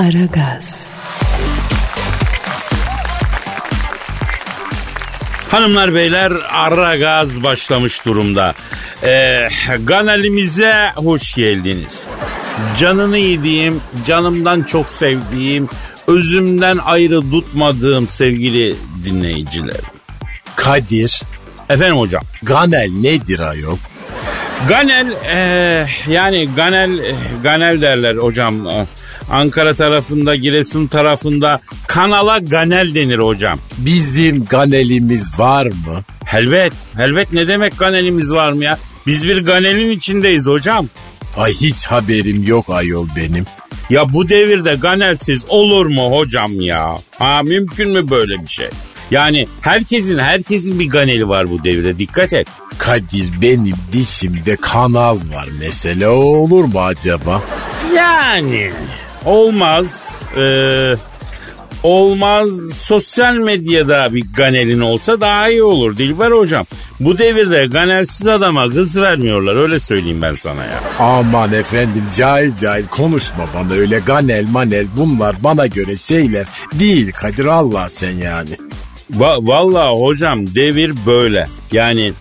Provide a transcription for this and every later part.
Aragaz. Hanımlar beyler ara gaz başlamış durumda. Ee, kanalimize hoş geldiniz. Canını yediğim, canımdan çok sevdiğim, özümden ayrı tutmadığım sevgili dinleyiciler. Kadir, Efendim hocam. Ganel nedir ayol? Ganel eh, yani Ganel eh, Ganel derler hocam. Ankara tarafında Giresun tarafında kanala Ganel denir hocam. Bizim Ganel'imiz var mı? Helvet, helvet ne demek Ganel'imiz var mı ya? Biz bir Ganel'in içindeyiz hocam. Ay hiç haberim yok ayol benim. Ya bu devirde Ganel'siz olur mu hocam ya? Ha mümkün mü böyle bir şey? Yani herkesin herkesin bir Ganel'i var bu devirde dikkat et. Kadir benim dişimde kanal var mesela o olur mu acaba? Yani olmaz. Ee, olmaz sosyal medyada bir Ganel'in olsa daha iyi olur Dilber hocam. Bu devirde Ganel'siz adama kız vermiyorlar öyle söyleyeyim ben sana ya. Aman efendim cahil cahil konuşma bana öyle Ganel manel bunlar bana göre şeyler değil Kadir Allah sen yani. Va- vallahi hocam devir böyle. Yani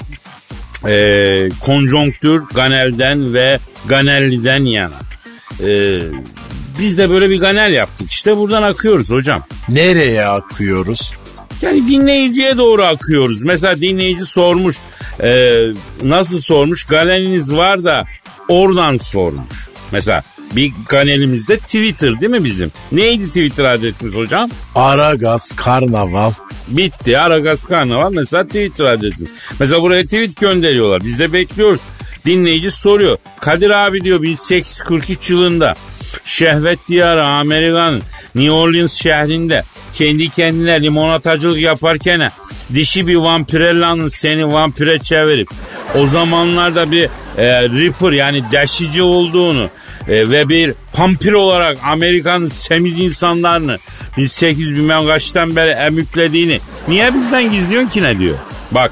e, konjonktür Ganel'den ve Ganelli'den yana. E, biz de böyle bir Ganel yaptık. İşte buradan akıyoruz hocam. Nereye akıyoruz? Yani dinleyiciye doğru akıyoruz. Mesela dinleyici sormuş. e, nasıl sormuş? Ganeliniz var da oradan sormuş. Mesela bir ganelimizde Twitter değil mi bizim? Neydi Twitter adresimiz hocam? Aragaz Karnaval. Bitti. Aragaz Karnaval mesela Twitter adresimiz. Mesela buraya tweet gönderiyorlar. Biz de bekliyoruz. Dinleyici soruyor. Kadir abi diyor 1843 yılında Şehvet Diyarı Amerikan New Orleans şehrinde kendi kendine limonatacılık yaparken dişi bir vampirellanın seni vampire çevirip o zamanlarda bir e, Ripper yani deşici olduğunu e, ve bir vampir olarak Amerika'nın semiz insanlarını 1800 bilmem kaçtan beri emüklediğini niye bizden gizliyorsun ki ne diyor? Bak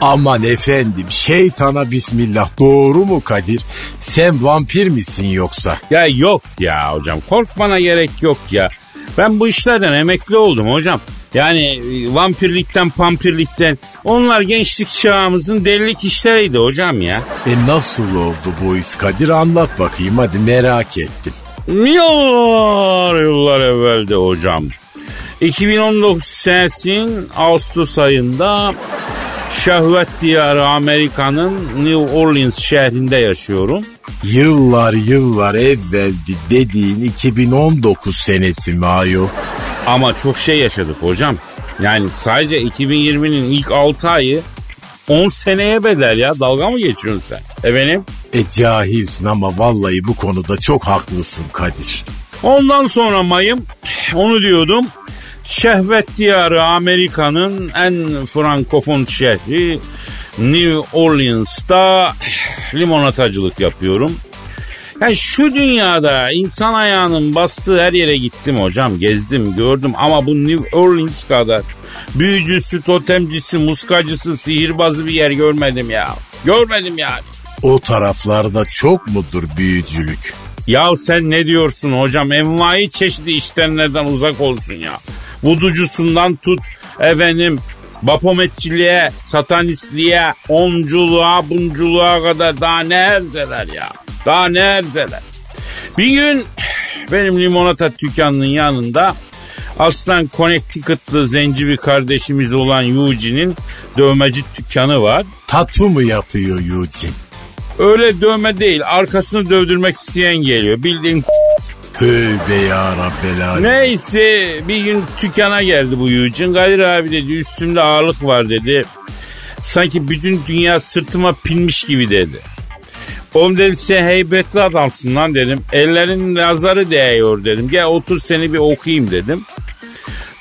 Aman efendim şeytana bismillah doğru mu Kadir? Sen vampir misin yoksa? Ya yok ya hocam korkmana gerek yok ya. Ben bu işlerden emekli oldum hocam. Yani e, vampirlikten pampirlikten onlar gençlik çağımızın delilik işleriydi hocam ya. E nasıl oldu bu iş Kadir anlat bakayım hadi merak ettim. Yıllar yıllar evvelde hocam. 2019 senesinin Ağustos ayında Şehvet diyarı Amerika'nın New Orleans şehrinde yaşıyorum. Yıllar yıllar evveldi dediğin 2019 senesi mi ayol? Ama çok şey yaşadık hocam. Yani sadece 2020'nin ilk 6 ayı 10 seneye bedel ya. Dalga mı geçiyorsun sen? Efendim? E cahilsin ama vallahi bu konuda çok haklısın Kadir. Ondan sonra mayım onu diyordum. Şehvet diyarı Amerika'nın en frankofon şehri New Orleans'ta limonatacılık yapıyorum. Yani şu dünyada insan ayağının bastığı her yere gittim hocam. Gezdim gördüm ama bu New Orleans kadar büyücüsü, totemcisi, muskacısı, sihirbazı bir yer görmedim ya. Görmedim yani. O taraflarda çok mudur büyücülük? Ya sen ne diyorsun hocam? Envai çeşitli işlemlerden uzak olsun ya. Vuducusundan tut efendim bapometçiliğe, satanistliğe, onculuğa, bunculuğa kadar daha ne erzeler ya. Daha ne erzeler. Bir gün benim limonata dükkanının yanında aslan Connecticut'lı zenci bir kardeşimiz olan Eugene'in dövmeci dükkanı var. Tatu mu yapıyor Eugene? Öyle dövme değil arkasını dövdürmek isteyen geliyor. Bildiğin Tövbe ya Rabbel. Neyse bir gün dükkana geldi bu Yücün. Kadir abi dedi üstümde ağırlık var dedi. Sanki bütün dünya sırtıma pinmiş gibi dedi. Oğlum dedim sen heybetli adamsın lan dedim. Ellerin nazarı değiyor dedim. Gel otur seni bir okuyayım dedim.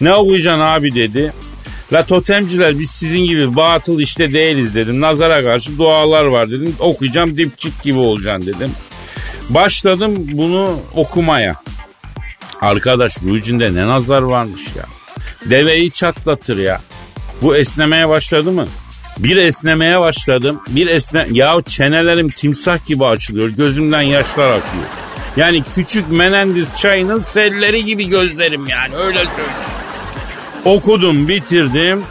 Ne okuyacaksın abi dedi. La totemciler biz sizin gibi batıl işte değiliz dedim. Nazara karşı dualar var dedim. Okuyacağım dipçik gibi olacaksın dedim. Başladım bunu okumaya. Arkadaş Rucinde ne nazar varmış ya. Deveyi çatlatır ya. Bu esnemeye başladı mı? Bir esnemeye başladım. Bir esne... Ya çenelerim timsah gibi açılıyor. Gözümden yaşlar akıyor. Yani küçük Menendez çayının selleri gibi gözlerim yani öyle söyleyeyim. Okudum bitirdim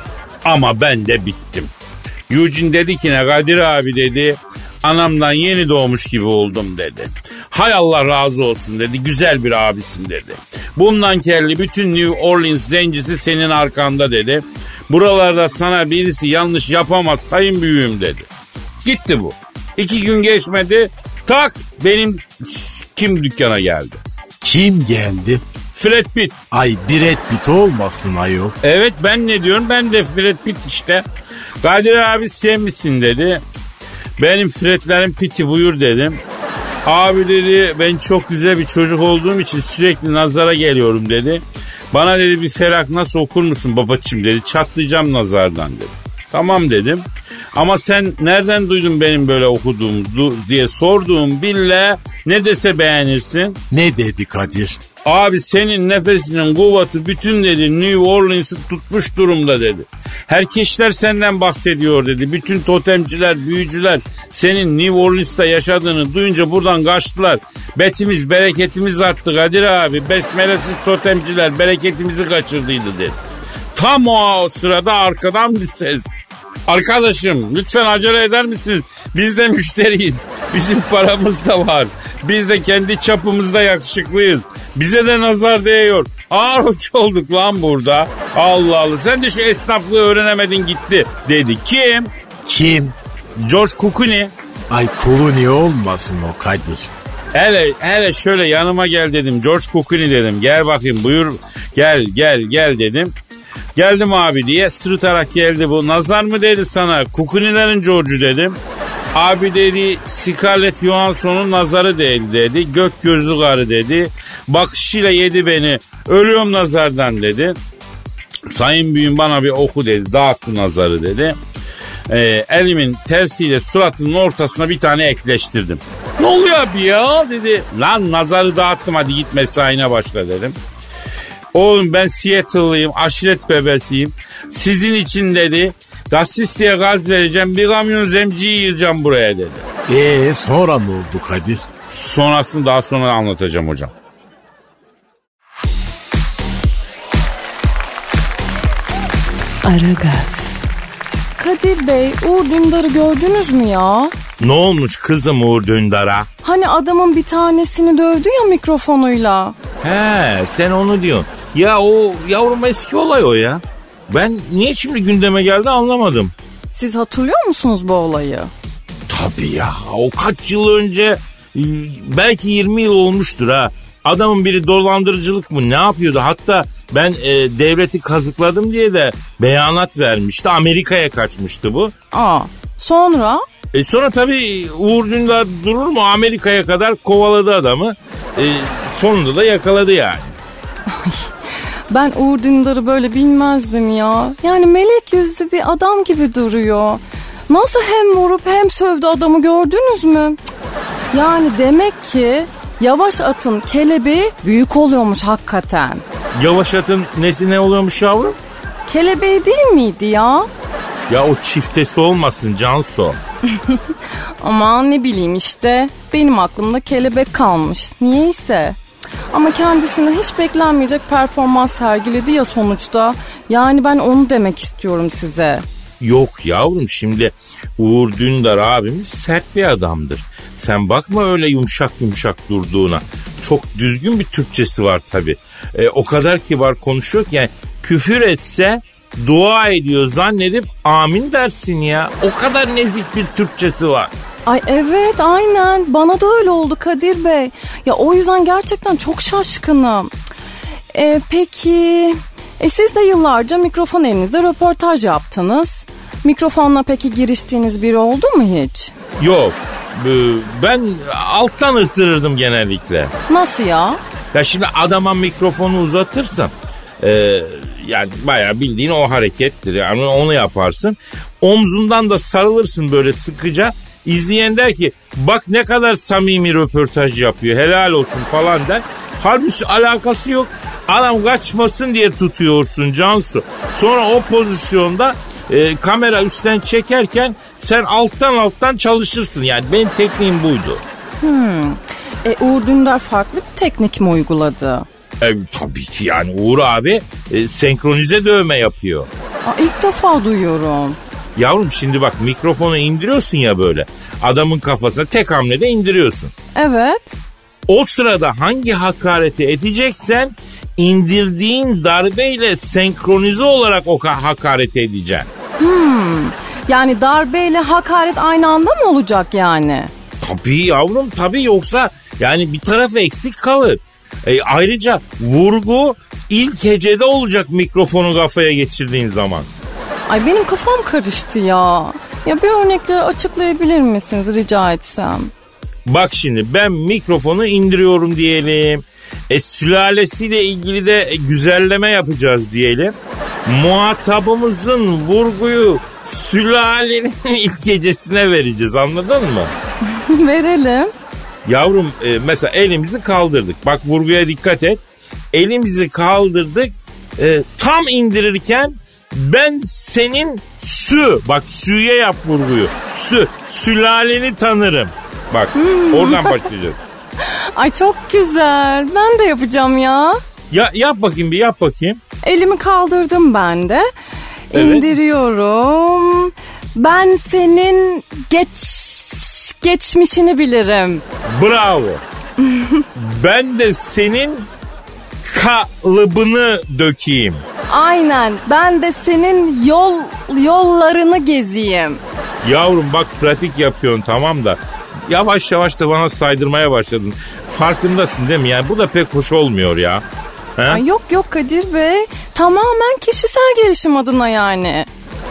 ama ben de bittim. Eugene dedi ki ne Kadir abi dedi anamdan yeni doğmuş gibi oldum dedi. Hay Allah razı olsun dedi güzel bir abisin dedi. Bundan kelli bütün New Orleans zencisi senin arkanda dedi. Buralarda sana birisi yanlış yapamaz sayın büyüğüm dedi. Gitti bu. İki gün geçmedi tak benim kim dükkana geldi. Kim geldi? Fred Pitt. Ay Brad Pitt olmasın ayol. Evet ben ne diyorum ben de Fred Pitt işte. Kadir abi sen misin dedi. Benim Fred'lerin Pitt'i buyur dedim. Abi dedi ben çok güzel bir çocuk olduğum için sürekli nazara geliyorum dedi. Bana dedi bir ferak nasıl okur musun babacığım dedi. Çatlayacağım nazardan dedi. Tamam dedim. Ama sen nereden duydun benim böyle okuduğumu diye sorduğum bille ne dese beğenirsin. Ne dedi Kadir? Abi senin nefesinin kuvveti bütün dedi New Orleans'ı tutmuş durumda dedi. Herkesler senden bahsediyor dedi. Bütün totemciler, büyücüler senin New Orleans'ta yaşadığını duyunca buradan kaçtılar. Betimiz, bereketimiz arttı Kadir abi. Besmelesiz totemciler bereketimizi kaçırdıydı dedi. Tam o sırada arkadan bir ses. Arkadaşım lütfen acele eder misiniz? Biz de müşteriyiz. Bizim paramız da var. Biz de kendi çapımızda yakışıklıyız. Bize de nazar değiyor. Ağır uç olduk lan burada. Allah Allah sen de şu esnaflığı öğrenemedin gitti dedi. Kim? Kim? George Clooney. Ay Clooney olmasın o Kadir. Hele hele şöyle yanıma gel dedim. George Clooney dedim. Gel bakayım buyur. Gel gel gel dedim. Geldim abi diye sırıtarak geldi bu. Nazar mı dedi sana? Kukunilerin George'u dedim. Abi dedi Scarlett Johansson'un nazarı değdi dedi. Gök gözlü karı dedi. Bakışıyla yedi beni. Ölüyorum nazardan dedi. Sayın büyüğüm bana bir oku dedi. Dağıttı nazarı dedi. Ee, elimin tersiyle suratının ortasına bir tane ekleştirdim. Ne oluyor abi ya dedi. Lan nazarı dağıttım hadi git mesaine başla dedim. Oğlum ben Seattle'lıyım, aşiret bebesiyim. Sizin için dedi, gasis diye gaz vereceğim, bir kamyon zemciyi yiyeceğim buraya dedi. Ee sonra ne oldu Kadir? Sonrasını daha sonra anlatacağım hocam. Aragaz. Kadir Bey, Uğur Dündar'ı gördünüz mü ya? Ne olmuş kızım Uğur Dündar'a? Hani adamın bir tanesini dövdü ya mikrofonuyla. He sen onu diyorsun. Ya o yavrum eski olay o ya. Ben niye şimdi gündeme geldi anlamadım. Siz hatırlıyor musunuz bu olayı? Tabii ya o kaç yıl önce e, belki 20 yıl olmuştur ha. Adamın biri dolandırıcılık mı ne yapıyordu? Hatta ben e, devleti kazıkladım diye de beyanat vermişti. Amerika'ya kaçmıştı bu. Aa, sonra? E sonra tabii Uğur Dündar durur mu Amerika'ya kadar kovaladı adamı. E, sonunda da yakaladı yani. Ben Uğur Dündar'ı böyle bilmezdim ya. Yani melek yüzlü bir adam gibi duruyor. Nasıl hem vurup hem sövdü adamı gördünüz mü? Cık. Yani demek ki yavaş atın kelebeği büyük oluyormuş hakikaten. Yavaş atın nesi ne oluyormuş yavrum? Kelebeği değil miydi ya? Ya o çiftesi olmasın Canso. Aman ne bileyim işte. Benim aklımda kelebek kalmış. Niyeyse. Ama kendisine hiç beklenmeyecek performans sergiledi ya sonuçta. Yani ben onu demek istiyorum size. Yok yavrum şimdi Uğur Dündar abimiz sert bir adamdır. Sen bakma öyle yumuşak yumuşak durduğuna. Çok düzgün bir Türkçesi var tabi. E, o kadar kibar konuşuyor ki yani küfür etse dua ediyor zannedip amin dersin ya. O kadar nezik bir Türkçesi var. Ay evet aynen bana da öyle oldu Kadir Bey. Ya o yüzden gerçekten çok şaşkınım. E, peki e, siz de yıllarca mikrofon elinizde röportaj yaptınız. Mikrofonla peki giriştiğiniz biri oldu mu hiç? Yok e, ben alttan ırtırırdım genellikle. Nasıl ya? Ya şimdi adama mikrofonu uzatırsın. E, yani bayağı bildiğin o harekettir. Yani onu yaparsın. Omzundan da sarılırsın böyle sıkıca. İzleyen der ki bak ne kadar samimi röportaj yapıyor helal olsun falan der. Halbuki alakası yok. Adam kaçmasın diye tutuyorsun Cansu. Sonra o pozisyonda e, kamera üstten çekerken sen alttan alttan çalışırsın. Yani benim tekniğim buydu. Hmm. E Uğur Dündar farklı bir teknik mi uyguladı? E, tabii ki yani Uğur abi e, senkronize dövme yapıyor. Aa, ilk defa duyuyorum. Yavrum şimdi bak mikrofonu indiriyorsun ya böyle. Adamın kafasına tek hamlede indiriyorsun. Evet. O sırada hangi hakareti edeceksen indirdiğin darbeyle senkronize olarak o hakareti edeceksin. Yani darbeyle hakaret aynı anda mı olacak yani? Tabii yavrum tabii yoksa yani bir taraf eksik kalır. E, ayrıca vurgu ilk hecede olacak mikrofonu kafaya geçirdiğin zaman. Ay benim kafam karıştı ya. Ya bir örnekle açıklayabilir misiniz rica etsem? Bak şimdi ben mikrofonu indiriyorum diyelim. E sülalesiyle ilgili de e, güzelleme yapacağız diyelim. Muhatabımızın vurguyu sülalenin ilk gecesine vereceğiz anladın mı? Verelim. Yavrum e, mesela elimizi kaldırdık. Bak vurguya dikkat et. Elimizi kaldırdık. E, tam indirirken ben senin sü bak süye yap vurguyu. Sü sülaleni tanırım. Bak oradan başlayacağız. Ay çok güzel. Ben de yapacağım ya. Ya yap bakayım bir yap bakayım. Elimi kaldırdım ben de. Evet. İndiriyorum. Ben senin geç geçmişini bilirim. Bravo. ben de senin kalıbını dökeyim. Aynen. Ben de senin yol yollarını gezeyim. Yavrum bak pratik yapıyorsun tamam da yavaş yavaş da bana saydırmaya başladın. Farkındasın değil mi? Yani bu da pek hoş olmuyor ya. He? Ay yok yok Kadir Bey. Tamamen kişisel gelişim adına yani.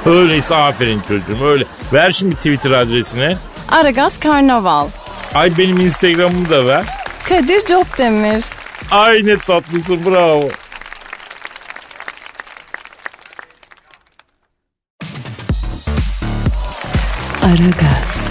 Öyleyse aferin çocuğum öyle. Ver şimdi Twitter adresini. Aragaz Karnaval. Ay benim Instagram'ımı da ver. Kadir Copdemir. Ay ne tatlısın bravo. Aragaz,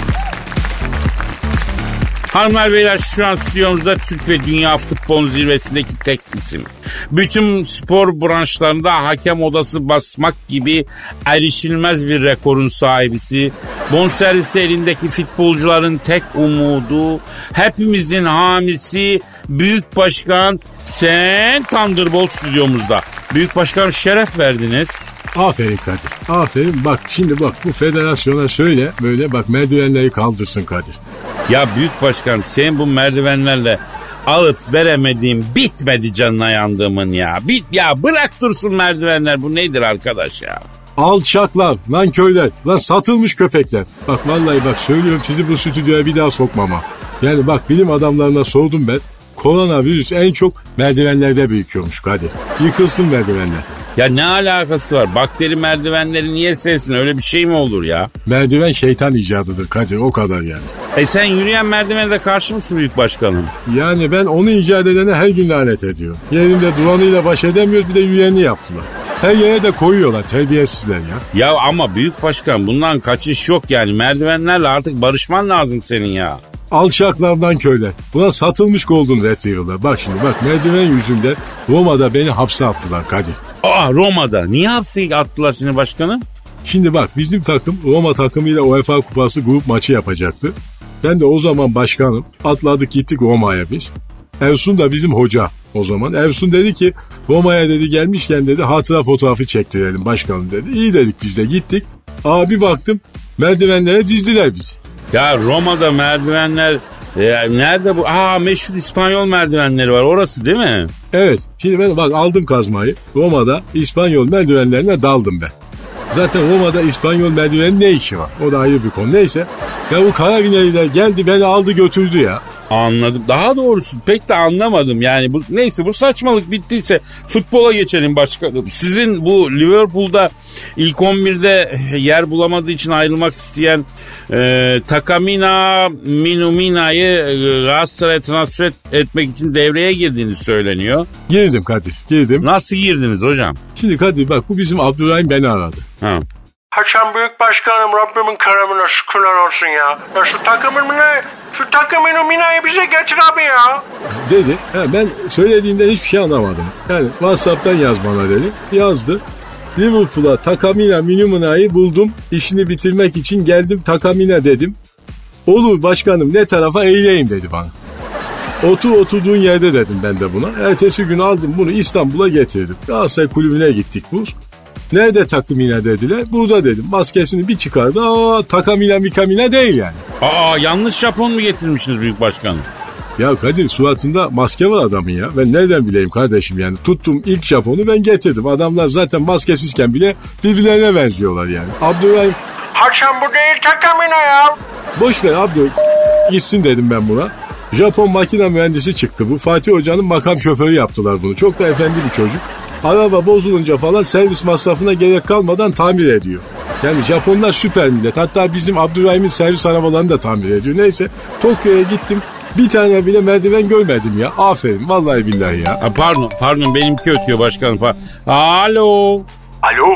Hanımlar beyler şu an stüdyomuzda Türk ve Dünya futbol zirvesindeki tek isim. Bütün spor branşlarında hakem odası basmak gibi erişilmez bir rekorun sahibisi. Bonservisi elindeki futbolcuların tek umudu. Hepimizin hamisi Büyük Başkan Sen Thunderbolt stüdyomuzda. Büyük Başkan şeref verdiniz. Aferin Kadir. Aferin. Bak şimdi bak bu federasyona söyle böyle bak merdivenleri kaldırsın Kadir. Ya Büyük Başkan sen bu merdivenlerle alıp veremediğim bitmedi canına yandığımın ya. Bit ya bırak dursun merdivenler bu nedir arkadaş ya? Alçaklar, lan köyler, lan satılmış köpekler. Bak vallahi bak söylüyorum sizi bu stüdyoya bir daha sokmama. Yani bak bilim adamlarına sordum ben. Koronavirüs en çok merdivenlerde büyüküyormuş Kadir. Yıkılsın merdivenler. Ya ne alakası var? Bakteri merdivenleri niye sevsin? Öyle bir şey mi olur ya? Merdiven şeytan icadıdır Kadir o kadar yani. E sen yürüyen merdivene de karşı mısın büyük başkanım? Yani ben onu icat edene her gün lanet ediyorum. Yerinde duranıyla baş edemiyoruz bir de yüyenini yaptılar. Her yere de koyuyorlar terbiyesizler ya. Ya ama büyük başkan bundan kaçış yok yani. Merdivenlerle artık barışman lazım senin ya. Alçaklardan köyler. Buna satılmış Golden Retriever'lar. Bak şimdi bak merdiven yüzünden Roma'da beni hapse attılar Kadir. Aa Roma'da. Niye hapse attılar seni başkanım? Şimdi bak bizim takım Roma takımıyla UEFA kupası grup maçı yapacaktı. Ben de o zaman başkanım. Atladık gittik Roma'ya biz. Ersun da bizim hoca o zaman. Ersun dedi ki Roma'ya dedi gelmişken dedi hatıra fotoğrafı çektirelim başkanım dedi. İyi dedik biz de gittik. Abi baktım merdivenlere dizdiler bizi. Ya Roma'da merdivenler e, nerede bu? Aa meşhur İspanyol merdivenleri var. Orası değil mi? Evet şimdi ben bak aldım kazmayı. Roma'da İspanyol merdivenlerine daldım ben. Zaten Roma'da İspanyol merdivenin ne işi var? O da ayrı bir konu. Neyse. Ya bu Karabineliler geldi beni aldı götürdü ya. Anladım. Daha doğrusu pek de anlamadım. Yani bu neyse bu saçmalık bittiyse futbola geçelim başkanım. Sizin bu Liverpool'da ilk 11'de yer bulamadığı için ayrılmak isteyen e, Takamina Minumina'yı e, Galatasaray'a transfer et- etmek için devreye girdiğini söyleniyor. Girdim Kadir girdim. Nasıl girdiniz hocam? Şimdi Kadir bak bu bizim Abdurrahim beni aradı. Ha. Hasan Büyük Başkanım Rabbimin keremine şükürler olsun ya. Ya şu takımın ne? Şu takımın Mina'yı bize getir abi ya. Dedi. Ha, ben söylediğinden hiçbir şey anlamadım. Yani Whatsapp'tan yaz bana dedi. Yazdı. Liverpool'a Takamina Minumina'yı buldum. İşini bitirmek için geldim Takamina dedim. Olur başkanım ne tarafa eğileyim dedi bana. Otur oturduğun yerde dedim ben de buna. Ertesi gün aldım bunu İstanbul'a getirdim. Galatasaray kulübüne gittik bu. Nerede takımına dediler. Burada dedim. Maskesini bir çıkardı. Aa takamina mikamina değil yani. Aa yanlış Japon mu getirmişsiniz büyük başkanım? Ya Kadir suratında maske var adamın ya. Ben nereden bileyim kardeşim yani. Tuttum ilk Japon'u ben getirdim. Adamlar zaten maskesizken bile birbirlerine benziyorlar yani. Abdurrahim Hasan bu değil takamina ya. boş ver Abdur gitsin dedim ben buna. Japon makine mühendisi çıktı bu. Fatih Hoca'nın makam şoförü yaptılar bunu. Çok da efendi bir çocuk. Araba bozulunca falan servis masrafına gerek kalmadan tamir ediyor. Yani Japonlar süper millet. Hatta bizim Abdurrahim'in servis arabalarını da tamir ediyor. Neyse Tokyo'ya gittim. Bir tane bile merdiven görmedim ya. Aferin vallahi billahi ya. Ha, pardon pardon benimki ötüyor başkanım. Pa- Alo. Alo?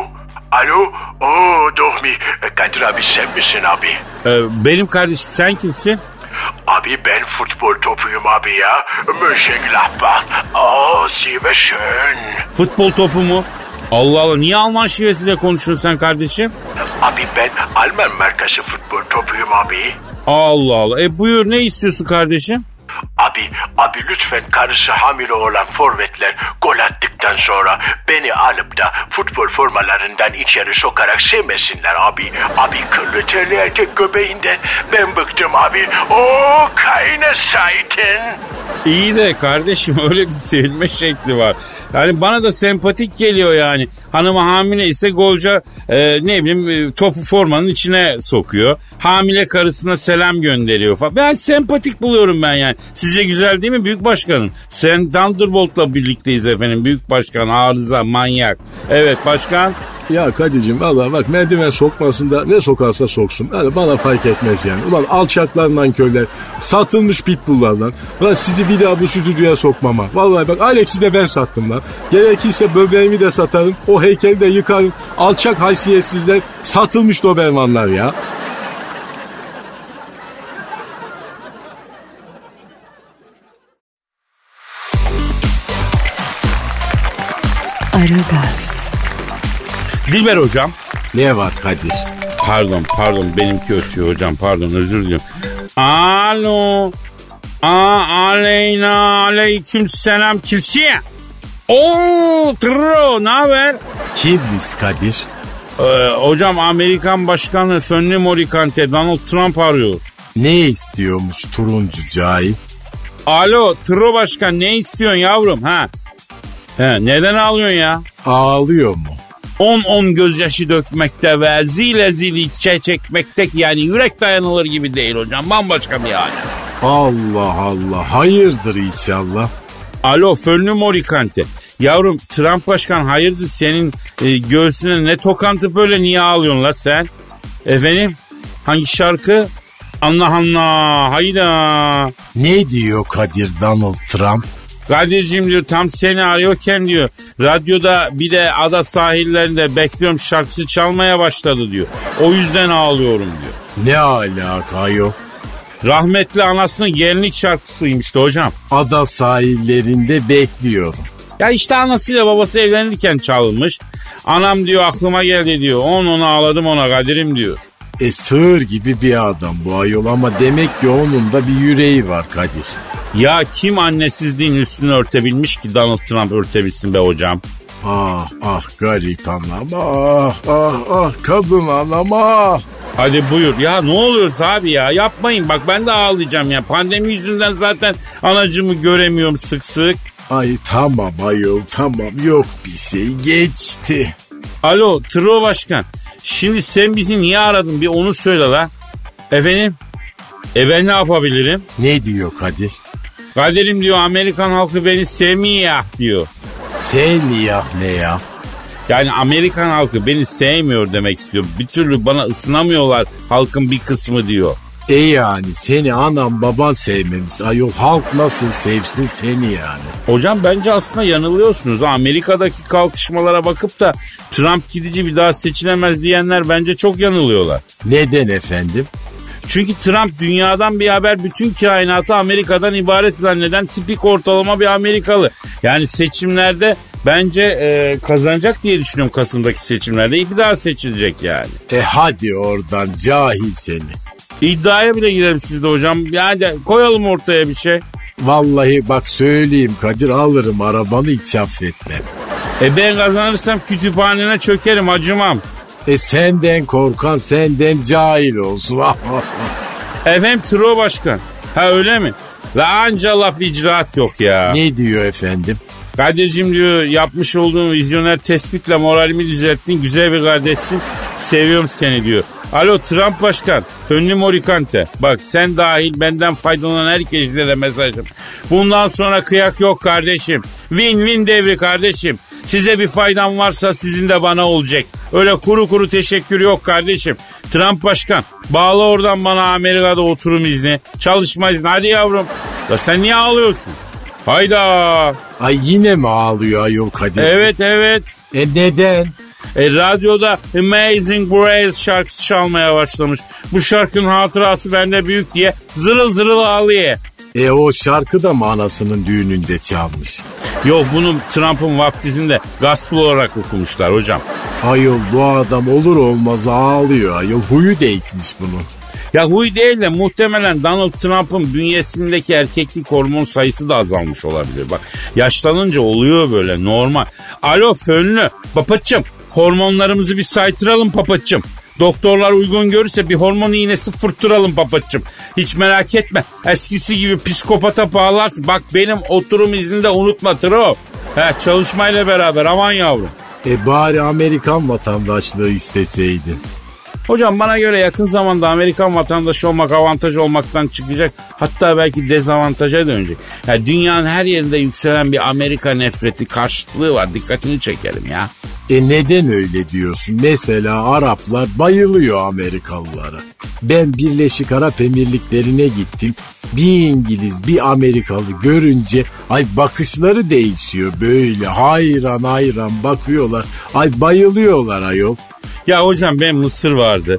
Alo? Oo Dohmi. E, Kadir abi sen misin abi? Ee, benim kardeşim sen kimsin? Abi ben futbol topuyum abi ya. Mönchengladbach. Aa Sie ve schön. Futbol topu mu? Allah Allah niye Alman şivesiyle konuşuyorsun sen kardeşim? Abi ben Alman markası futbol topuyum abi. Allah Allah. E buyur ne istiyorsun kardeşim? Abi, abi lütfen karısı hamile olan forvetler gol attıktan sonra beni alıp da futbol formalarından içeri sokarak sevmesinler abi. Abi kıllı terli erkek göbeğinden ben bıktım abi. O kayne sayten. İyi de kardeşim öyle bir sevilme şekli var. Yani bana da sempatik geliyor yani. Hanımı hamile ise golca e, ne bileyim e, topu formanın içine sokuyor. Hamile karısına selam gönderiyor falan. Ben sempatik buluyorum ben yani. Sizce güzel değil mi büyük başkanım? Sen Thunderbolt'la birlikteyiz efendim büyük başkan arıza manyak. Evet başkan. Ya Kadir'cim valla bak merdiven sokmasında ne sokarsa soksun. Yani bana fark etmez yani. Ulan alçaklar nankörler. Satılmış pitbulllardan. Ulan sizi bir daha bu stüdyoya sokmama. Vallahi bak Alex'i de ben sattım lan. Gerekirse böbreğimi de satarım. O heykeli de yıkarım. Alçak haysiyetsizler. Satılmış dobermanlar ya. Aragaz, Dilber hocam. Ne var Kadir? Pardon pardon benimki ötüyor hocam pardon özür diliyorum. Alo. Aa, aleyna aleyküm selam kimsin? Oo tro ne haber? Kimmiş Kadir? Ee, hocam Amerikan Başkanı Fönlü Morikante Donald Trump arıyor. Ne istiyormuş turuncu cahil? Alo Tro Başkan ne istiyorsun yavrum ha? He, neden ağlıyorsun ya? Ağlıyor mu? 10-10 gözyaşı dökmekte ve zile zil içe çekmekte yani yürek dayanılır gibi değil hocam bambaşka bir hal. Allah Allah hayırdır inşallah. Alo Fönlü Morikante. Yavrum Trump başkan hayırdır senin e, göğsüne ne tokantı böyle niye ağlıyorsun la sen? Efendim hangi şarkı? Allah Allah hayda. Ne diyor Kadir Donald Trump? Kadir'cim diyor tam seni arıyorken diyor radyoda bir de ada sahillerinde bekliyorum şarkısı çalmaya başladı diyor. O yüzden ağlıyorum diyor. Ne alaka yok? Rahmetli anasının gelinlik şarkısıymıştı hocam. Ada sahillerinde bekliyorum. Ya işte anasıyla babası evlenirken çalınmış. Anam diyor aklıma geldi diyor. On ona ağladım ona Kadir'im diyor. E sığır gibi bir adam bu ayol ama demek ki onun da bir yüreği var Kadir. Ya kim annesizliğin üstünü örtebilmiş ki Donald Trump örtebilsin be hocam? Ah ah garip anam ah ah ah kadın anam ah. Hadi buyur. Ya ne oluyorsa abi ya yapmayın. Bak ben de ağlayacağım ya. Pandemi yüzünden zaten anacımı göremiyorum sık sık. Ay tamam ayol tamam yok bir şey geçti. Alo Tro Başkan. Şimdi sen bizi niye aradın bir onu söyle la. Efendim? E ben ne yapabilirim? Ne diyor Kadir? Kadir'im diyor Amerikan halkı beni sevmiyor diyor. Sen ya ne ya? Yani Amerikan halkı beni sevmiyor demek istiyor. Bir türlü bana ısınamıyorlar halkın bir kısmı diyor. E yani seni anam baban sevmemiş ayol halk nasıl sevsin seni yani? Hocam bence aslında yanılıyorsunuz. Amerika'daki kalkışmalara bakıp da Trump gidici bir daha seçilemez diyenler bence çok yanılıyorlar. Neden efendim? Çünkü Trump dünyadan bir haber bütün kainatı Amerika'dan ibaret zanneden tipik ortalama bir Amerikalı. Yani seçimlerde bence e, kazanacak diye düşünüyorum Kasım'daki seçimlerde. Bir daha seçilecek yani. E hadi oradan cahil seni. İddiaya bile girelim sizde hocam. Yani koyalım ortaya bir şey. Vallahi bak söyleyeyim Kadir alırım arabanı hiç affetmem. E ben kazanırsam kütüphanene çökerim acımam. E senden korkan senden cahil olsun. Efendim Tro Başkan. Ha öyle mi? La anca laf icraat yok ya. ne diyor efendim? Kadir'cim diyor yapmış olduğun vizyoner tespitle moralimi düzelttin. Güzel bir kardeşsin. Seviyorum seni diyor. Alo Trump Başkan. Fönlü Morikante. Bak sen dahil benden faydalanan herkeslere mesajım. Bundan sonra kıyak yok kardeşim. Win-win devri kardeşim. Size bir faydam varsa sizin de bana olacak. Öyle kuru kuru teşekkür yok kardeşim. Trump Başkan bağla oradan bana Amerika'da oturum izni. Çalışma izni. Hadi yavrum. Ya sen niye ağlıyorsun? Hayda. Ay yine mi ağlıyor ayol Kadir? Evet evet. E neden? E, radyoda Amazing Grace şarkısı çalmaya başlamış. Bu şarkının hatırası bende büyük diye zırıl zırıl ağlıyor. E o şarkı da mı anasının düğününde çalmış? Yok bunu Trump'ın vaktizinde gospel olarak okumuşlar hocam. Ayol bu adam olur olmaz ağlıyor ayol. Huyu değişmiş bunun. Ya huy değil de muhtemelen Donald Trump'ın bünyesindeki erkeklik hormon sayısı da azalmış olabilir. Bak yaşlanınca oluyor böyle normal. Alo fönlü papaçım hormonlarımızı bir saytıralım papaçım. Doktorlar uygun görürse bir hormon iğnesi fırtıralım papaçım. Hiç merak etme. Eskisi gibi psikopata bağlarsın. Bak benim oturum izninde unutma Tro. He, çalışmayla beraber aman yavrum. E bari Amerikan vatandaşlığı isteseydin. Hocam bana göre yakın zamanda Amerikan vatandaşı olmak avantaj olmaktan çıkacak. Hatta belki dezavantaja dönecek. Ya dünyanın her yerinde yükselen bir Amerika nefreti karşıtlığı var. Dikkatini çekelim ya. E neden öyle diyorsun? Mesela Araplar bayılıyor Amerikalılara. Ben Birleşik Arap Emirlikleri'ne gittim. Bir İngiliz bir Amerikalı görünce ay bakışları değişiyor böyle hayran hayran bakıyorlar. Ay bayılıyorlar ayol. Ya hocam ben Mısır vardı.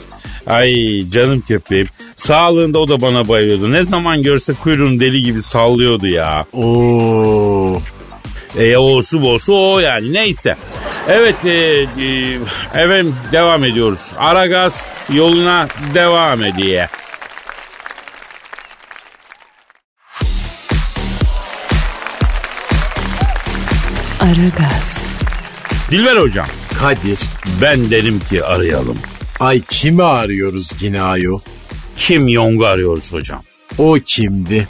Ay canım köpeğim. Sağlığında o da bana bayılıyordu. Ne zaman görse kuyruğunu deli gibi sallıyordu ya. Oo. E olsu bolsu o yani neyse. Evet e, e, efendim devam ediyoruz. Aragaz yoluna devam ediyor. Aragaz, Dilber hocam Kadir. ben derim ki arayalım. Ay kimi arıyoruz yine ayol? Kim Jong'u arıyoruz hocam. O kimdi?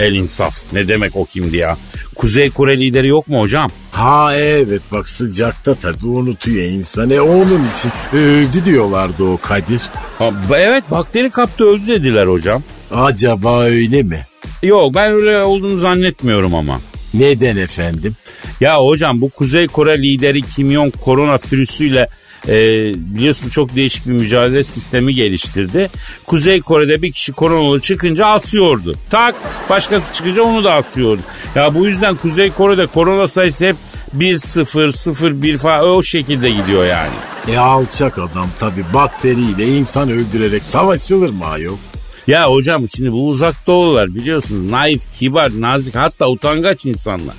El insaf. Ne demek o kimdi ya? Kuzey Kore lideri yok mu hocam? Ha evet bak sıcakta tabii unutuyor insan. E onun için öldü diyorlardı o Kadir. Ha, evet bakteri kaptı öldü dediler hocam. Acaba öyle mi? Yok ben öyle olduğunu zannetmiyorum ama. Neden efendim? Ya hocam bu Kuzey Kore lideri Kim Jong korona virüsüyle e, biliyorsun çok değişik bir mücadele sistemi geliştirdi. Kuzey Kore'de bir kişi koronalı çıkınca asıyordu. Tak başkası çıkınca onu da asıyordu. Ya bu yüzden Kuzey Kore'de korona sayısı hep 1-0-0-1 falan o şekilde gidiyor yani. E alçak adam tabii bakteriyle insan öldürerek savaşılır mı ayol? Ya hocam şimdi bu uzak doğular biliyorsunuz naif, kibar, nazik hatta utangaç insanlar.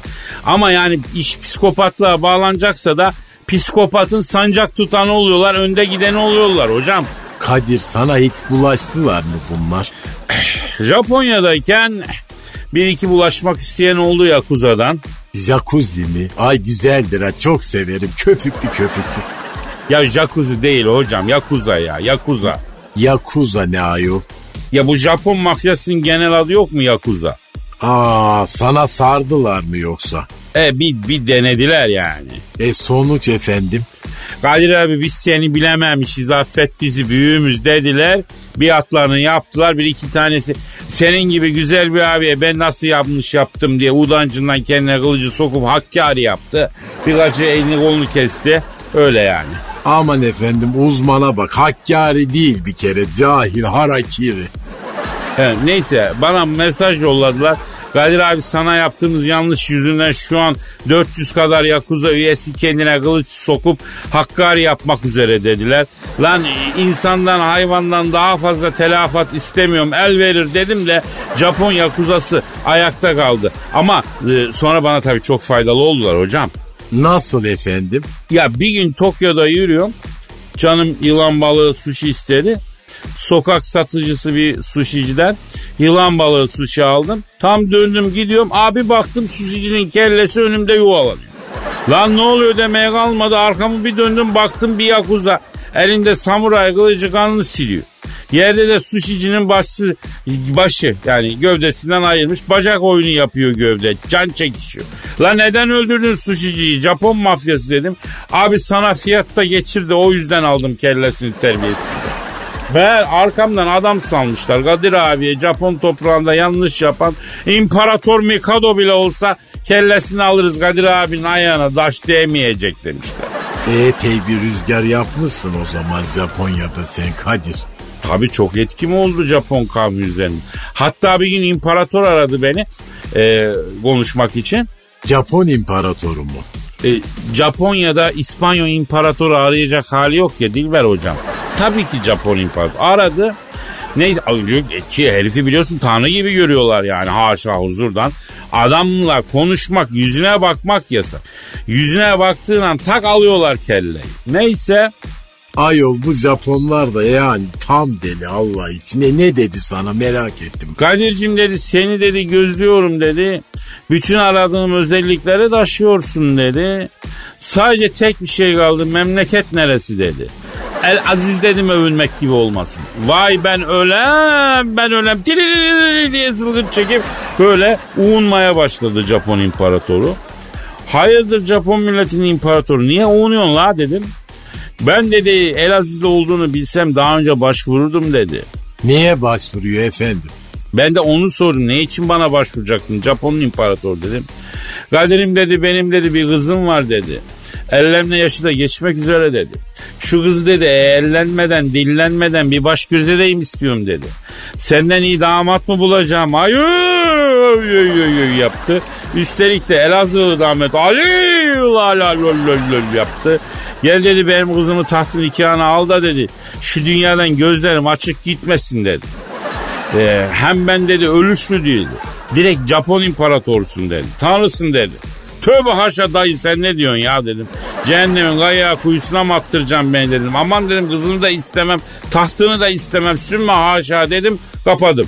Ama yani iş psikopatlığa bağlanacaksa da psikopatın sancak tutanı oluyorlar, önde gideni oluyorlar hocam. Kadir sana hiç bulaştılar mı bunlar? Japonya'dayken bir iki bulaşmak isteyen oldu Yakuza'dan. Jacuzzi mi? Ay güzeldir ha çok severim köpüklü köpüklü. Ya jacuzzi değil hocam Yakuza ya Yakuza. Yakuza ne ayol? Ya bu Japon mafyasının genel adı yok mu Yakuza? Aa sana sardılar mı yoksa? E bir, bir denediler yani. E sonuç efendim? Kadir abi biz seni bilememişiz affet bizi büyüğümüz dediler. Bir atlarını yaptılar bir iki tanesi senin gibi güzel bir abiye ben nasıl yanlış yaptım diye udancından kendine kılıcı sokup hakkari yaptı. Birkaçı elini kolunu kesti öyle yani. Aman efendim uzmana bak Hakkari değil bir kere cahil harakiri. He, neyse bana mesaj yolladılar. Kadir abi sana yaptığımız yanlış yüzünden şu an 400 kadar Yakuza üyesi kendine kılıç sokup Hakkari yapmak üzere dediler. Lan insandan hayvandan daha fazla telafat istemiyorum el verir dedim de Japon Yakuzası ayakta kaldı. Ama e, sonra bana tabii çok faydalı oldular hocam. Nasıl efendim? Ya bir gün Tokyo'da yürüyorum. Canım yılan balığı sushi istedi. sokak satıcısı bir suşiciden yılan balığı sushi aldım. Tam döndüm gidiyorum abi baktım suşicinin kellesi önümde yuvalanıyor. Lan ne oluyor demeye kalmadı arkamı bir döndüm baktım bir yakuza elinde samuray kılıcı kanını siliyor. Yerde de suşicinin başı, başı yani gövdesinden ayrılmış bacak oyunu yapıyor gövde. Can çekişiyor. La neden öldürdün suşiciyi? Japon mafyası dedim. Abi sana fiyatta geçirdi o yüzden aldım kellesini terbiyesinde. Meğer arkamdan adam salmışlar. Kadir abiye Japon toprağında yanlış yapan İmparator Mikado bile olsa kellesini alırız Kadir abinin ayağına taş değmeyecek demişler. Epey bir rüzgar yapmışsın o zaman Japonya'da sen Kadir. Tabii çok etkim oldu Japon kavmi üzerinde. Hatta bir gün imparator aradı beni e, konuşmak için. Japon imparatoru mu? E, Japonya'da İspanyol imparatoru arayacak hali yok ya Dilber hocam. Tabii ki Japon imparatoru aradı. Neyse ki herifi biliyorsun tanrı gibi görüyorlar yani haşa huzurdan. Adamla konuşmak yüzüne bakmak yasak. Yüzüne baktığın an tak alıyorlar kelleyi. Neyse Ayol bu Japonlar da yani tam deli Allah için. E ne dedi sana merak ettim. Kadir'cim dedi seni dedi gözlüyorum dedi. Bütün aradığım özellikleri taşıyorsun dedi. Sadece tek bir şey kaldı memleket neresi dedi. El Aziz dedim övünmek gibi olmasın. Vay ben ölem ben ölem diye zılgıt çekip böyle uğunmaya başladı Japon imparatoru. Hayırdır Japon milletinin imparatoru niye uğunuyorsun la dedim. Ben dedi Elazığ'da olduğunu bilsem daha önce başvururdum dedi. Niye başvuruyor efendim? Ben de onu sordum. Ne için bana başvuracaktın? Japon'un imparator dedim. Kadir'im dedi benim dedi bir kızım var dedi. Ellenme yaşı da geçmek üzere dedi. Şu kızı dedi ellenmeden dillenmeden bir baş gözereyim istiyorum dedi. Senden iyi damat mı bulacağım? Ay yaptı. Üstelik de Elazığ damat Ali yaptı. Gel dedi benim kızımı tahtın nikahına al da dedi. Şu dünyadan gözlerim açık gitmesin dedi. Ee, hem ben dedi ölüşlü değildi. Direkt Japon imparatorsun dedi. Tanrısın dedi. Tövbe haşa dayı sen ne diyorsun ya dedim. Cehennemin gayağı kuyusuna mı attıracağım ben dedim. Aman dedim kızını da istemem, tahtını da istemem. Sümme haşa dedim kapadım.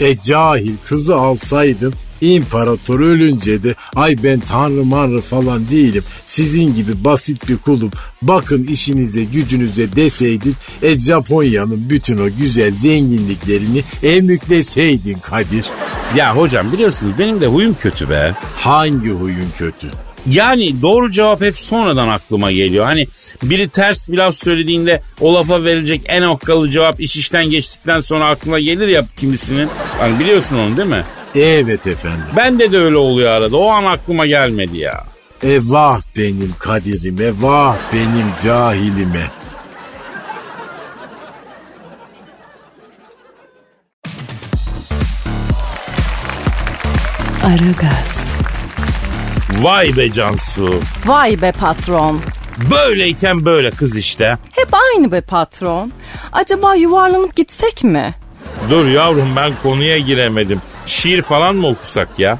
E cahil kızı alsaydın İmparator ölünce de ay ben tanrı manrı falan değilim. Sizin gibi basit bir kulum. Bakın işinize gücünüze deseydin e Japonya'nın bütün o güzel zenginliklerini emükleseydin Kadir. Ya hocam biliyorsunuz benim de huyum kötü be. Hangi huyun kötü? Yani doğru cevap hep sonradan aklıma geliyor. Hani biri ters bir laf söylediğinde o lafa verilecek en okkalı cevap iş işten geçtikten sonra aklına gelir ya kimisinin. Hani biliyorsun onu değil mi? Evet efendim. Bende de öyle oluyor arada. O an aklıma gelmedi ya. E vah benim kadirime, vah benim cahilime. Aragaz, Vay be Cansu. Vay be patron. Böyleyken böyle kız işte. Hep aynı be patron. Acaba yuvarlanıp gitsek mi? Dur yavrum ben konuya giremedim. Şiir falan mı okusak ya?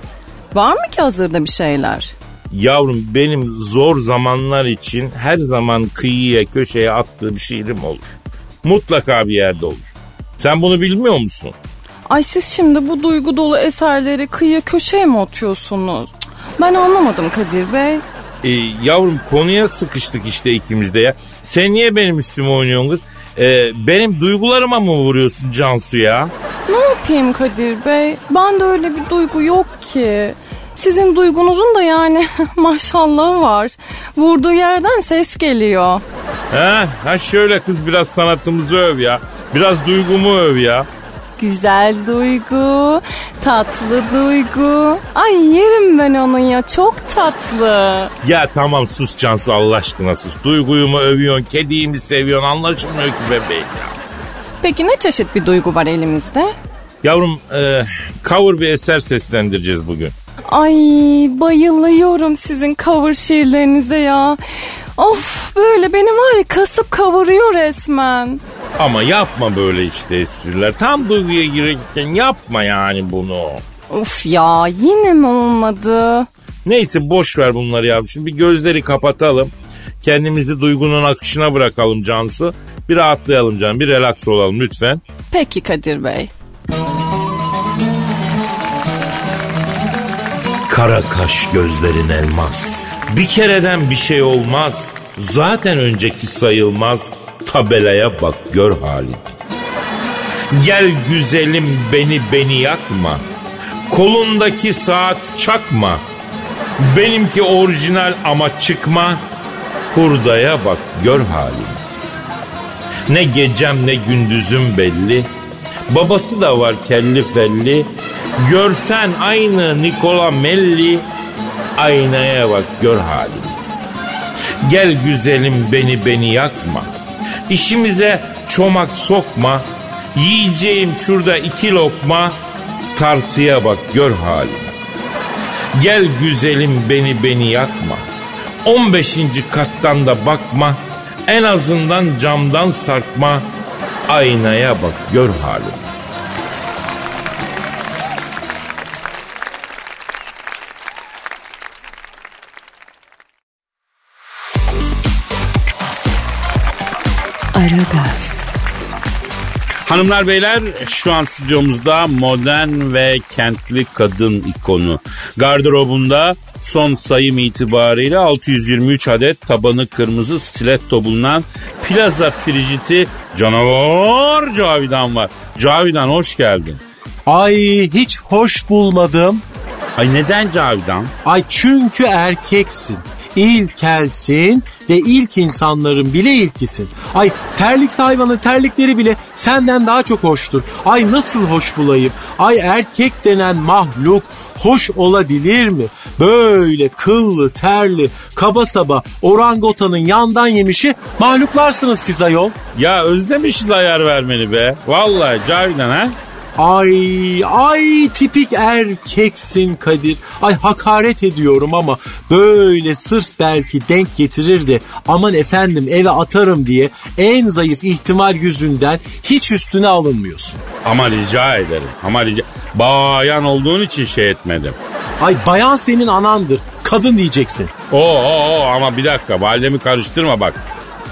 Var mı ki hazırda bir şeyler? Yavrum benim zor zamanlar için her zaman kıyıya köşeye attığım şiirim olur. Mutlaka bir yerde olur. Sen bunu bilmiyor musun? Ay siz şimdi bu duygu dolu eserleri kıyıya köşeye mi atıyorsunuz? Ben anlamadım Kadir Bey. Ee, yavrum konuya sıkıştık işte ikimiz de ya. Sen niye benim üstüme oynuyorsun kız? Ee, benim duygularıma mı vuruyorsun Cansu ya? Ne yapayım Kadir Bey? Ben de öyle bir duygu yok ki. Sizin duygunuzun da yani maşallah var. Vurduğu yerden ses geliyor. Ha, ha şöyle kız biraz sanatımızı öv ya. Biraz duygumu öv ya. Güzel duygu, tatlı duygu. Ay yerim ben onun ya çok tatlı. Ya tamam sus Cansu Allah aşkına sus. Duyguyu mu övüyorsun, kediyi mi seviyorsun anlaşılmıyor ki bebeğim ya. Peki ne çeşit bir duygu var elimizde? Yavrum e, cover bir eser seslendireceğiz bugün. Ay bayılıyorum sizin cover şiirlerinize ya. Of böyle beni var ya kasıp kavuruyor resmen. Ama yapma böyle işte espriler. Tam duyguya girerken yapma yani bunu. Of ya yine mi olmadı? Neyse boş ver bunları yavrum. Şimdi bir gözleri kapatalım. Kendimizi duygunun akışına bırakalım Cansu. Bir rahatlayalım canım bir relax olalım lütfen. Peki Kadir Bey. Kara kaş gözlerin elmas. Bir kereden bir şey olmaz. Zaten önceki sayılmaz. Tabelaya bak gör halini. Gel güzelim beni beni yakma. Kolundaki saat çakma. Benimki orijinal ama çıkma. Hurdaya bak gör halini. Ne gecem ne gündüzüm belli. Babası da var kelli felli. Görsen aynı Nikola Melli. Aynaya bak gör halini. Gel güzelim beni beni yakma. İşimize çomak sokma. Yiyeceğim şurada iki lokma. Tartıya bak gör halini. Gel güzelim beni beni yakma. 15. kattan da bakma. En azından camdan sarkma. Aynaya bak gör halini. Hanımlar beyler şu an stüdyomuzda modern ve kentli kadın ikonu. Gardırobunda son sayım itibariyle 623 adet tabanı kırmızı stiletto bulunan Plaza Frigiti canavar Cavidan var. Cavidan hoş geldin. Ay hiç hoş bulmadım. Ay neden Cavidan? Ay çünkü erkeksin. İlkelsin ve ilk insanların bile ilkisin. Ay terlik hayvanın terlikleri bile senden daha çok hoştur. Ay nasıl hoş bulayım? Ay erkek denen mahluk hoş olabilir mi? Böyle kıllı, terli, kaba saba orangotanın yandan yemişi mahluklarsınız siz ayol. Ya özlemişiz ayar vermeni be. Vallahi Cavidan ha? Ay ay tipik erkeksin Kadir. Ay hakaret ediyorum ama böyle sırf belki denk getirir de aman efendim eve atarım diye en zayıf ihtimal yüzünden hiç üstüne alınmıyorsun. Ama rica ederim. Ama rica... Bayan olduğun için şey etmedim. Ay bayan senin anandır. Kadın diyeceksin. Oo, oo, oo, ama bir dakika validemi karıştırma bak.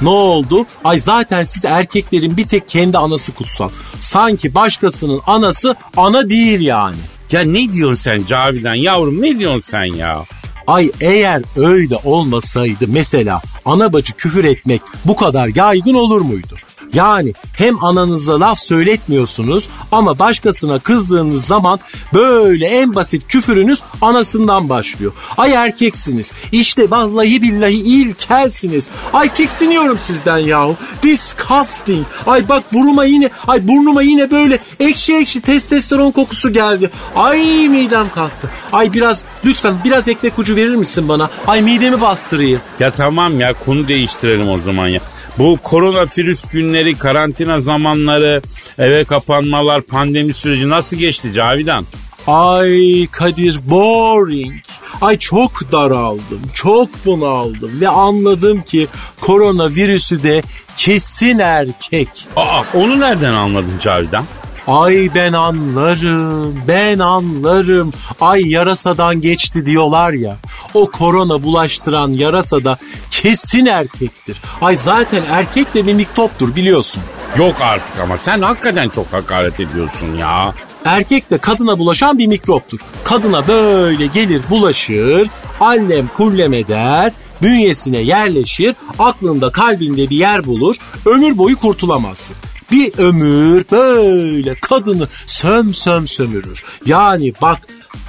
Ne oldu? Ay zaten siz erkeklerin bir tek kendi anası kutsal. Sanki başkasının anası ana değil yani. Ya ne diyorsun sen Cavidan yavrum ne diyorsun sen ya? Ay eğer öyle olmasaydı mesela ana bacı küfür etmek bu kadar yaygın olur muydu? Yani hem ananıza laf söyletmiyorsunuz ama başkasına kızdığınız zaman böyle en basit küfürünüz anasından başlıyor. Ay erkeksiniz. İşte vallahi billahi ilkelsiniz. Ay tiksiniyorum sizden yahu. Disgusting. Ay bak burnuma yine ay burnuma yine böyle ekşi ekşi testosteron kokusu geldi. Ay midem kalktı. Ay biraz lütfen biraz ekmek ucu verir misin bana? Ay midemi bastırayım. Ya tamam ya konu değiştirelim o zaman ya. Bu koronavirüs günleri, karantina zamanları, eve kapanmalar, pandemi süreci nasıl geçti Cavidan? Ay Kadir boring. Ay çok daraldım, çok bunaldım ve anladım ki koronavirüsü de kesin erkek. Aa onu nereden anladın Cavidan? Ay ben anlarım, ben anlarım. Ay yarasadan geçti diyorlar ya. O korona bulaştıran yarasa da kesin erkektir. Ay zaten erkek de bir miktoptur biliyorsun. Yok artık ama sen hakikaten çok hakaret ediyorsun ya. Erkek de kadına bulaşan bir mikroptur. Kadına böyle gelir bulaşır, allem kullem eder, bünyesine yerleşir, aklında kalbinde bir yer bulur, ömür boyu kurtulamazsın. Bir ömür böyle kadını söm söm sömürür. Yani bak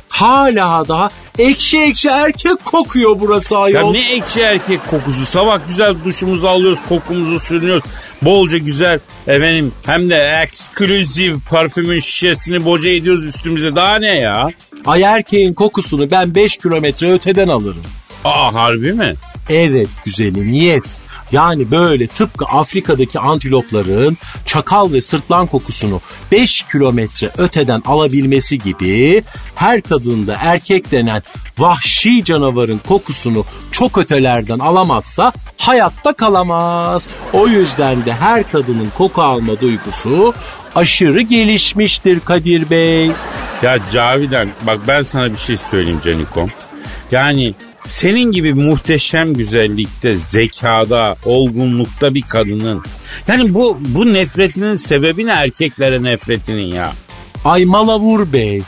hala daha ekşi ekşi erkek kokuyor burası Ya ayol. ne ekşi erkek kokusu. Sabah güzel duşumuzu alıyoruz, kokumuzu sürünüyoruz. Bolca güzel efendim hem de eksklusif parfümün şişesini boca ediyoruz üstümüze. Daha ne ya? Ay erkeğin kokusunu ben 5 kilometre öteden alırım. Aa harbi mi? Evet güzelim yes. Yani böyle tıpkı Afrika'daki antilopların çakal ve sırtlan kokusunu 5 kilometre öteden alabilmesi gibi her kadında erkek denen vahşi canavarın kokusunu çok ötelerden alamazsa hayatta kalamaz. O yüzden de her kadının koku alma duygusu aşırı gelişmiştir Kadir Bey. Ya Cavidan bak ben sana bir şey söyleyeyim Canikom. Yani senin gibi muhteşem güzellikte, zekada, olgunlukta bir kadının yani bu bu nefretinin sebebi ne erkeklere nefretinin ya? Ay Malavur Bey.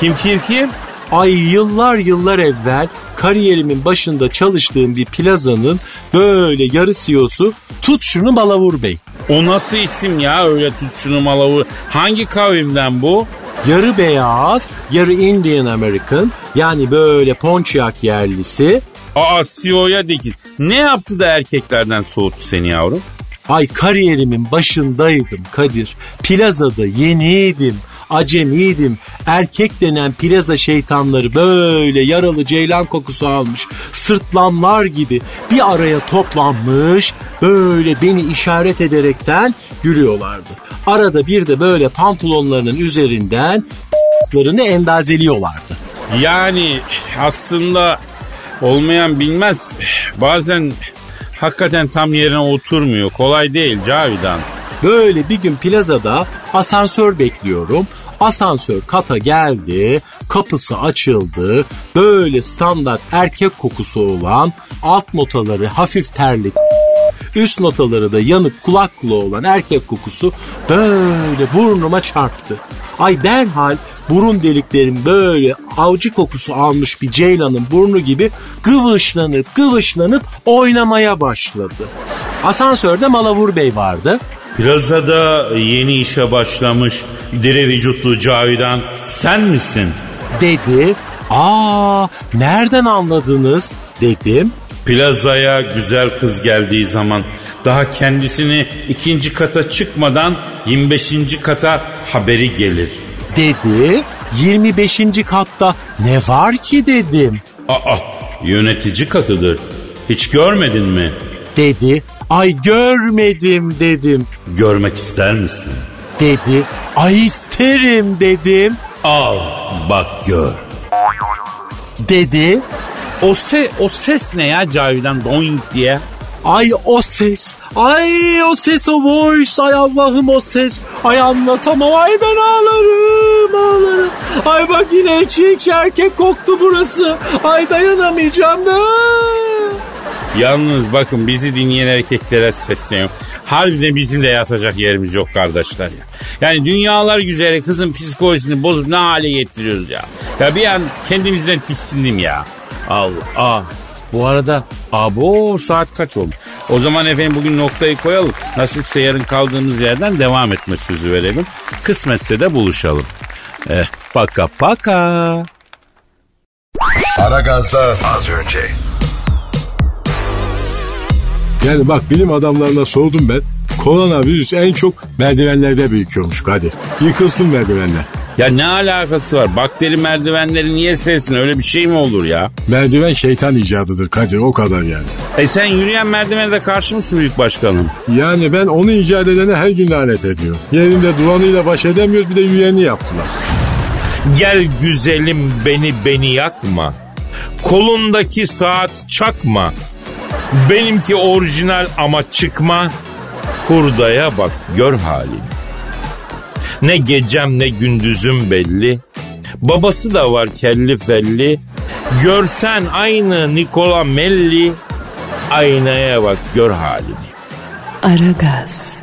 Kim kim kim? Ay yıllar yıllar evvel kariyerimin başında çalıştığım bir plazanın böyle yarı CEO'su tut şunu Malavur Bey. O nasıl isim ya öyle tut şunu malavur. Hangi kavimden bu? Yarı beyaz, yarı Indian American yani böyle Pontiac yerlisi. Aa CEO'ya dikil. Ne yaptı da erkeklerden soğuttu seni yavrum? Ay kariyerimin başındaydım Kadir. Plazada yeniydim, acemiydim. Erkek denen plaza şeytanları böyle yaralı ceylan kokusu almış. Sırtlanlar gibi bir araya toplanmış. Böyle beni işaret ederekten yürüyorlardı. Arada bir de böyle pantolonlarının üzerinden endazeliyorlardı. Yani aslında olmayan bilmez. Bazen hakikaten tam yerine oturmuyor. Kolay değil Cavidan. Böyle bir gün plazada asansör bekliyorum. Asansör kata geldi, kapısı açıldı. Böyle standart erkek kokusu olan alt notaları hafif terli üst notaları da yanık kulak olan erkek kokusu böyle burnuma çarptı. Ay derhal burun deliklerim böyle avcı kokusu almış bir ceylanın burnu gibi gıvışlanıp gıvışlanıp oynamaya başladı. Asansörde Malavur Bey vardı. Plazada yeni işe başlamış diri vücutlu Cavidan sen misin? Dedi. Aa nereden anladınız dedim. Plazaya güzel kız geldiği zaman daha kendisini ikinci kata çıkmadan 25. kata haberi gelir. Dedi 25. katta ne var ki dedim. Aa yönetici katıdır. Hiç görmedin mi? Dedi ay görmedim dedim. Görmek ister misin? Dedi ay isterim dedim. Al bak gör. Dedi O, se o ses ne ya Cavidan doing diye? Ay o ses. Ay o ses o voice. Ay Allah'ım o ses. Ay anlatamam. Ay ben ağlarım ağlarım. Ay bak yine ekşi erkek koktu burası. Ay dayanamayacağım da. Yalnız bakın bizi dinleyen erkeklere sesleniyorum. Harbiden bizim de yatacak yerimiz yok kardeşler ya. Yani dünyalar güzeli kızın psikolojisini bozup ne hale getiriyoruz ya. Ya bir an kendimizden tiksindim ya. Allah. Aa, bu arada abo saat kaç oldu? O zaman efendim bugün noktayı koyalım. Nasipse yarın kaldığımız yerden devam etme sözü verelim. Kısmetse de buluşalım. Eh, paka paka. Aragaz'da az önce. Yani bak bilim adamlarına sordum ben. Koronavirüs en çok merdivenlerde büyüküyormuş Kadir. Yıkılsın merdivenler. Ya ne alakası var? Bakteri merdivenleri niye sevsin? Öyle bir şey mi olur ya? Merdiven şeytan icadıdır Kadir o kadar yani. E sen yürüyen merdivene de karşı mısın büyük başkanım? Yani ben onu icat edene her gün lanet ediyorum. Yerinde duranıyla baş edemiyoruz bir de yürüyeni yaptılar. Gel güzelim beni beni yakma. Kolundaki saat çakma. Benimki orijinal ama çıkma. Hurdaya bak gör halini. Ne gecem ne gündüzüm belli. Babası da var kelli felli. Görsen aynı Nikola Melli. Aynaya bak gör halini. Aragaz.